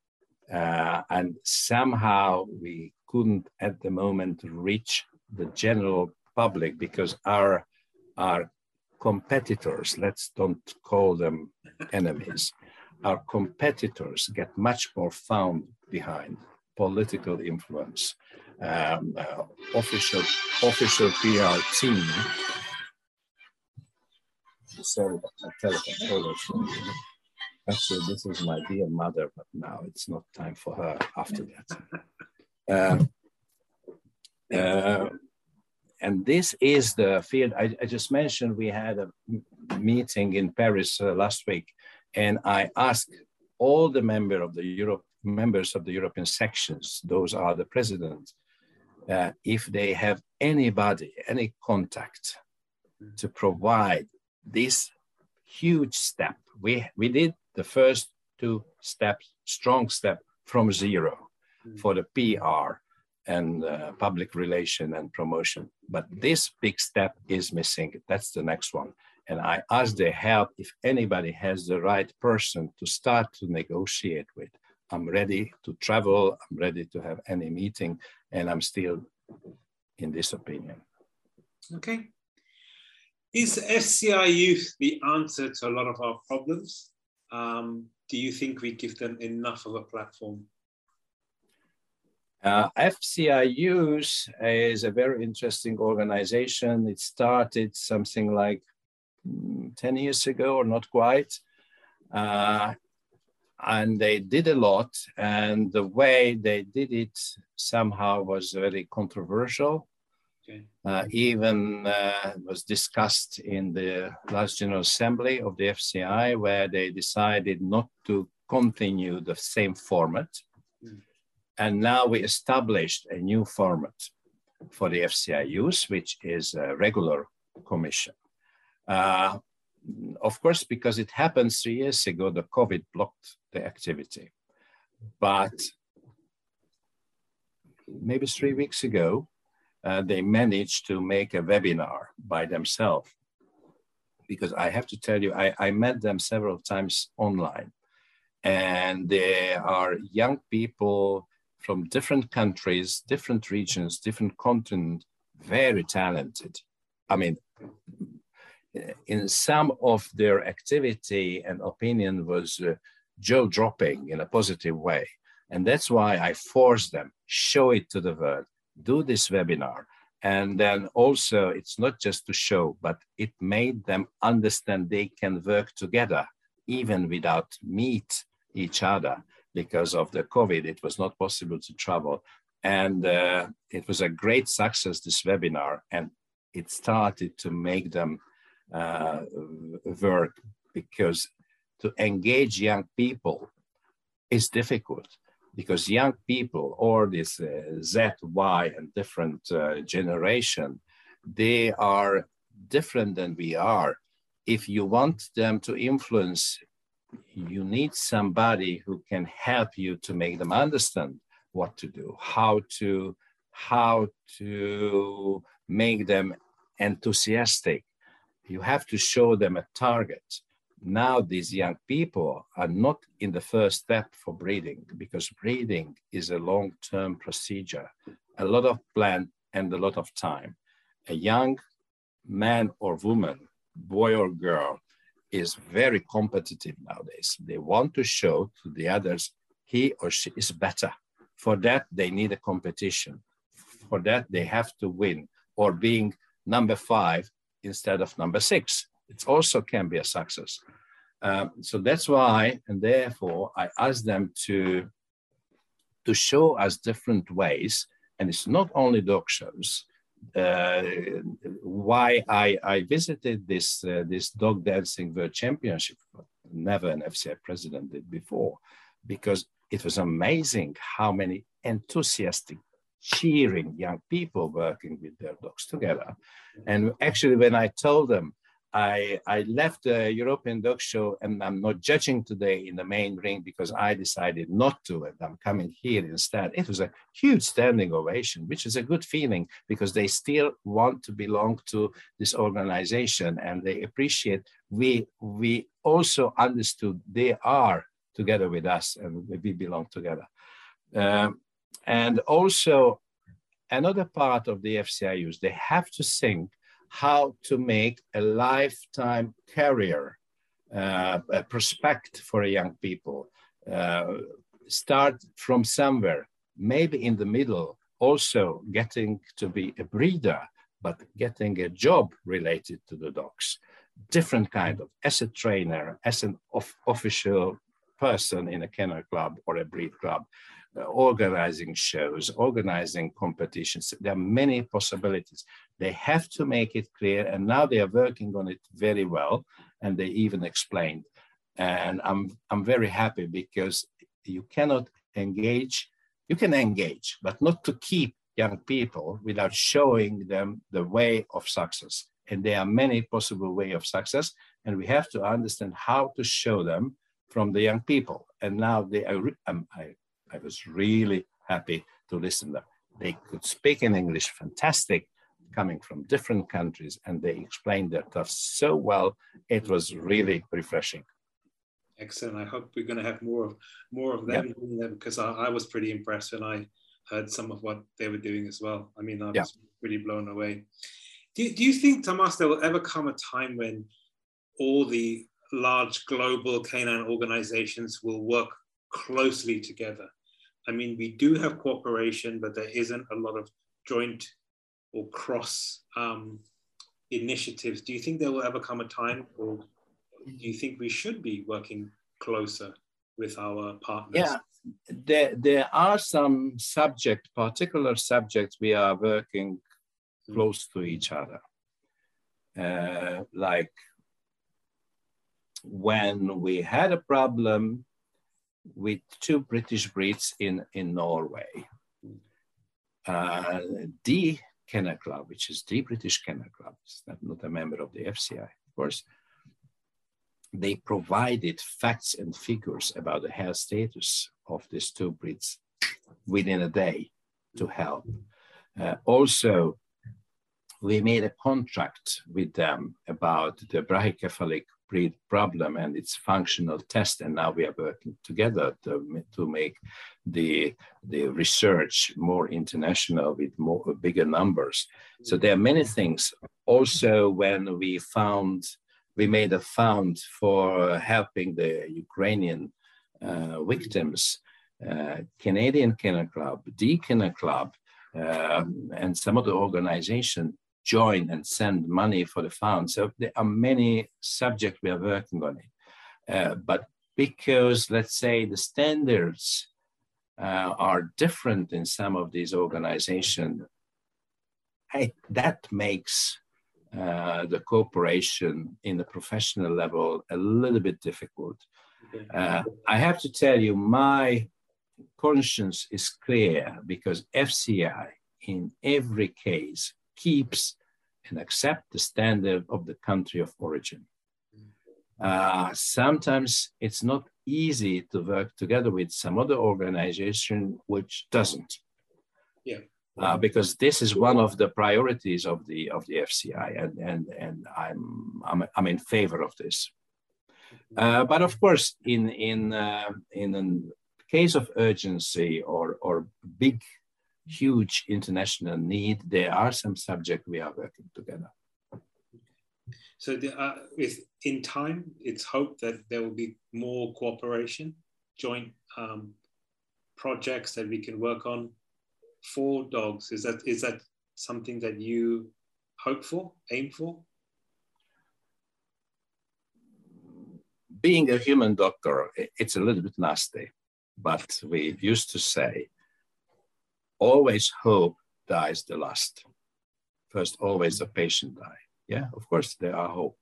Uh, and somehow we couldn't at the moment reach the general public because our our competitors, let's don't call them enemies, our competitors get much more found behind political influence, um, uh, official official PR team. Sorry, my telephone. Actually, this is my dear mother, but now it's not time for her after that. Uh, uh, and this is the field I, I, just mentioned. We had a meeting in Paris uh, last week, and I asked all the member of the Europe members of the European sections, those are the presidents, uh, if they have anybody, any contact to provide this huge step. We, we did the first two steps, strong step from zero mm. for the PR and uh, public relation and promotion. But this big step is missing. That's the next one. And I asked their help if anybody has the right person to start to negotiate with. I'm ready to travel, I'm ready to have any meeting, and I'm still in this opinion. Okay. Is FCI Youth the answer to a lot of our problems? Um, do you think we give them enough of a platform? Uh, FCI Youth is a very interesting organization. It started something like 10 years ago, or not quite. Uh, and they did a lot and the way they did it somehow was very controversial Okay. Uh, even uh, was discussed in the last General Assembly of the FCI, where they decided not to continue the same format. Mm. And now we established a new format for the FCI Youth, which is a regular commission. Uh, of course, because it happened three years ago, the COVID blocked the activity. But maybe three weeks ago, uh, they managed to make a webinar by themselves. Because I have to tell you, I, I met them several times online. And they are young people from different countries, different regions, different continents, very talented. I mean, in some of their activity and opinion was uh, jaw dropping in a positive way. And that's why I forced them, show it to the world, do this webinar. And then also, it's not just to show, but it made them understand they can work together, even without meet each other because of the COVID. It was not possible to travel. And uh, it was a great success, this webinar. And it started to make them uh, work because to engage young people is difficult because young people or this uh, Z, Y, and different uh, generation, they are different than we are. If you want them to influence, you need somebody who can help you to make them understand what to do, how to how to make them enthusiastic. You have to show them a target now these young people are not in the first step for breeding because breeding is a long-term procedure, a lot of plan and a lot of time. A young man or woman, boy or girl, is very competitive nowadays. They want to show to the others he or she is better. For that, they need a competition. For that, they have to win or being number five instead of number six it also can be a success. Um, so that's why, and therefore, I ask them to to show us different ways, and it's not only dog shows. Uh, why I, I visited this uh, this dog dancing world championship, never an FCI president did before, because it was amazing how many enthusiastic, cheering young people working with their dogs together. And actually, when I told them I, I left the European Dog Show and I'm not judging today in the main ring because I decided not to and I'm coming here instead. It was a huge standing ovation, which is a good feeling because they still want to belong to this organization and they appreciate we, we also understood they are together with us and we belong together. Um, and also another part of the FCI Youth, they have to think how to make a lifetime career uh, a prospect for young people. Uh, start from somewhere, maybe in the middle, also getting to be a breeder, but getting a job related to the dogs. Different kind of, as a trainer, as an of, official person in a kennel club or a breed club, organizing shows, organizing competitions. There are many possibilities. They have to make it clear, and now they are working on it very well, and they even explained. And I'm I'm very happy because you cannot engage. You can engage, but not to keep young people without showing them the way of success. And there are many possible way of success, and we have to understand how to show them from the young people. And now they are, um, I I was really happy to listen to them. They could speak in English fantastic, coming from different countries, and they explained their stuff so well. It was really refreshing. Excellent. I hope we're going to have more of more of them yeah. because I, I, was pretty impressed when I heard some of what they were doing as well. I mean, I was yeah. pretty blown away. Do, do you think, Tamás, there will ever come a time when all the large global canine organizations will work closely together? I mean, we do have cooperation, but there isn't a lot of joint or cross um, initiatives. Do you think there will ever come a time, or do you think we should be working closer with our partners? Yeah, there, there are some subject, particular subjects we are working close to each other. Uh, like when we had a problem with two British breeds in, in Norway, uh, the Kennel Club, which is the British Kennel Club, it's not, not a member of the FCI, of course, they provided facts and figures about the health status of these two breeds within a day to help. Uh, also, we made a contract with them about the brachycephalic breed problem and its functional test, and now we are working together to, to make the, the research more international with more bigger numbers. So there are many things. Also, when we found we made a fund for helping the Ukrainian uh, victims. Uh, Canadian Kennel Club, the Kennel Club, uh, and some of the organizations join and send money for the fund. So there are many subjects we are working on it. Uh, but because, let's say, the standards uh, are different in some of these organizations, that makes uh, the cooperation in the professional level a little bit difficult. Uh, I have to tell you, my conscience is clear because FCI in every case keeps and accept the standard of the country of origin. Uh, sometimes it's not easy to work together with some other organization which doesn't. Yeah uh, because this is one of the priorities of the of the FCI, and and and I'm I'm, I'm in favor of this. Uh, but of course, in in uh, in a case of urgency or or big, huge international need, there are some subjects we are working together. So, the, uh, with in time, it's hoped that there will be more cooperation, joint um, projects that we can work on for dogs? Is that is that something that you hope for, aim for? Being a human doctor, it's a little bit nasty, but we used to say, always hope dies the last. First, always the patient die. Yeah, of course, there are hope.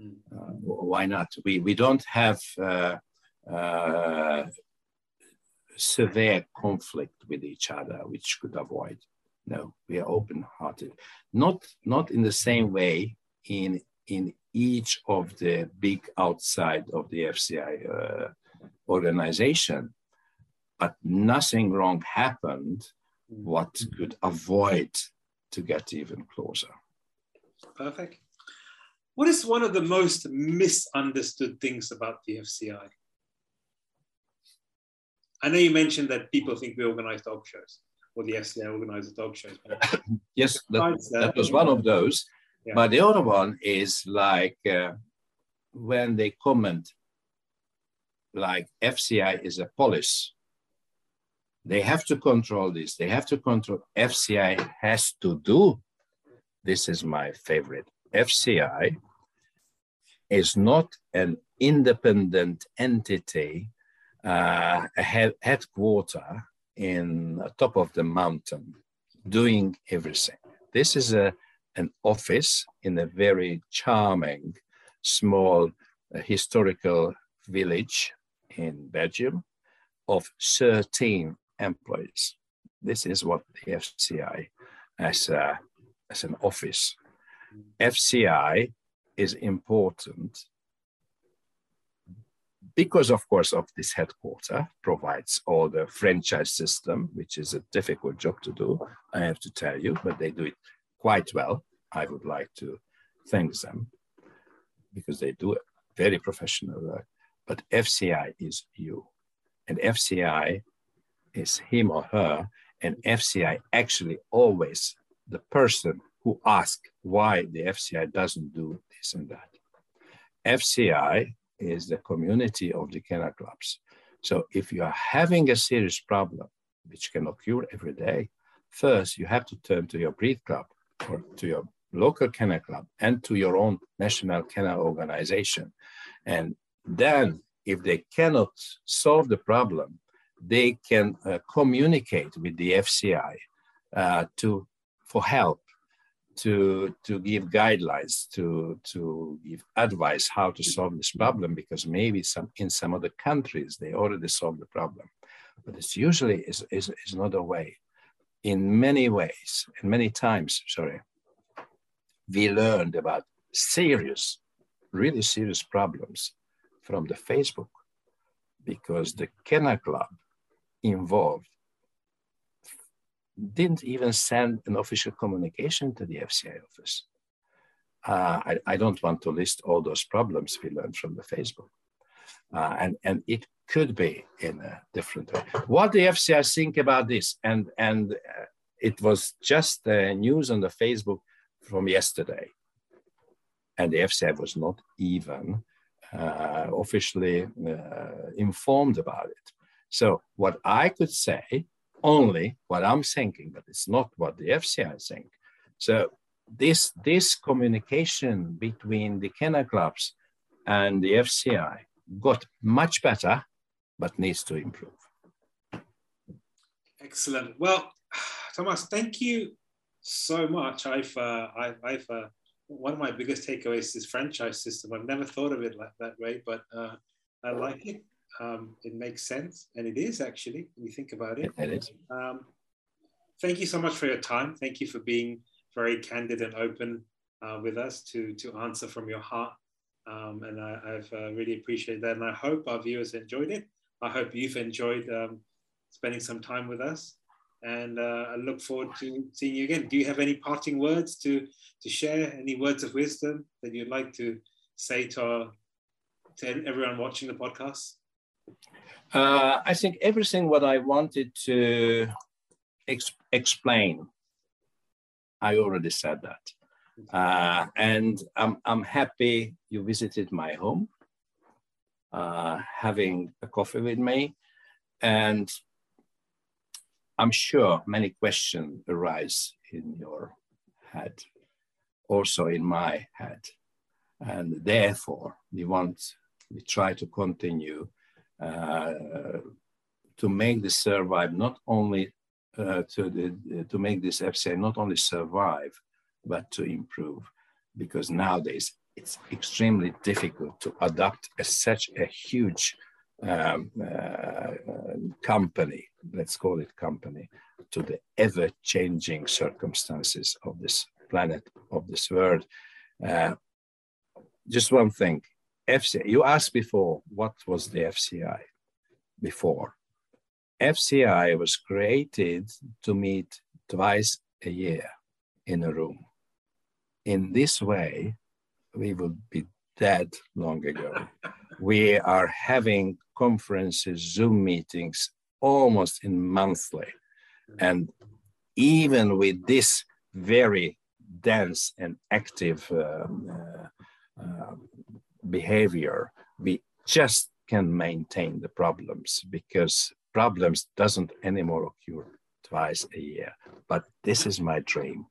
Mm. Uh, why not? We, we don't have uh, uh, severe conflict with each other, which could avoid. No, we are open-hearted. Not not in the same way in in each of the big outside of the FCI uh, organization, but nothing wrong happened. What could avoid to get even closer? Perfect. What is one of the most misunderstood things about the FCI? I know you mentioned that people think we organize dog shows or the FCA organizes dog shows. yes, that, that, was one of those. Yeah. But the other one is like uh, when they comment, like FCI is a police. They have to control this. They have to control. FCI has to do. This is my favorite. FCI is not an independent entity uh, a head, headquarter in top of the mountain doing everything. This is a, an office in a very charming, small uh, historical village in Belgium of 13 employees. This is what the FCI as, a, as an office. FCI is important because of course of this headquarter provides all the franchise system, which is a difficult job to do, I have to tell you, but they do it quite well. I would like to thank them because they do very professional work. But FCI is you, and FCI is him or her, and FCI actually always the person who asks why the FCI doesn't do this and that. FCI is the community of the kennel clubs. So if you are having a serious problem, which can occur every day, first you have to turn to your breed club or to your local kennel club and to your own national kennel organization. And then if they cannot solve the problem, they can uh, communicate with the FCI uh, to, for help. to to give guidelines to to give advice how to solve this problem because maybe some in some other countries they already solved the problem but it's usually is, is, is not a way in many ways and many times sorry we learned about serious really serious problems from the facebook because the Kennel Club involved didn't even send an official communication to the FCI office. Uh, I, I, don't want to list all those problems we learned from the Facebook. Uh, and, and it could be in a different way. What the FCI think about this? And, and uh, it was just uh, news on the Facebook from yesterday. And the FCI was not even uh, officially uh, informed about it. So what I could say only what I'm thinking, but it's not what the FCI think. So this this communication between the kennel clubs and the FCI got much better, but needs to improve. Excellent. Well, Tamás, thank you so much. I've, uh, I've, I've uh, one of my biggest takeaways is franchise system. I've never thought of it like that way, but uh, I like it. Um, it makes sense, and it is actually when you think about it. It is. Um, thank you so much for your time. Thank you for being very candid and open uh, with us to to answer from your heart. Um, and I, have uh, really appreciated that, and I hope our viewers enjoyed it. I hope you've enjoyed um, spending some time with us, and uh, I look forward to seeing you again. Do you have any parting words to to share? Any words of wisdom that you'd like to say to our, to everyone watching the podcast? Uh, I think everything what I wanted to ex explain, I already said that. Uh, and I'm, I'm happy you visited my home, uh, having a coffee with me. And I'm sure many questions arise in your head, also in my head. And therefore, we want, we try to continue to make this survive, not only uh, to, the, to make this FCI not only survive, but to improve. Because nowadays it's extremely difficult to adapt a, such a huge um, uh, company, let's call it company, to the ever changing circumstances of this planet, of this world. Uh, just one thing FCI, you asked before, what was the FCI before? FCI was created to meet twice a year in a room. In this way, we would be dead long ago. we are having conferences, Zoom meetings almost in monthly. And even with this very dense and active um, uh, uh, behavior, we just can maintain the problems because problems doesn't anymore occur twice a year. But this is my dream.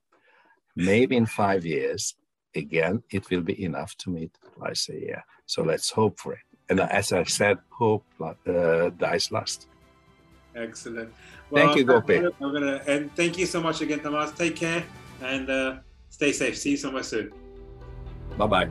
Maybe in five years, again, it will be enough to meet twice a year. So let's hope for it. And as I said, hope uh, dies last. Excellent. Well, thank you, Gopi. I'm gonna, and thank you so much again, Tamás. Take care and uh, stay safe. See you somewhere soon. Bye bye.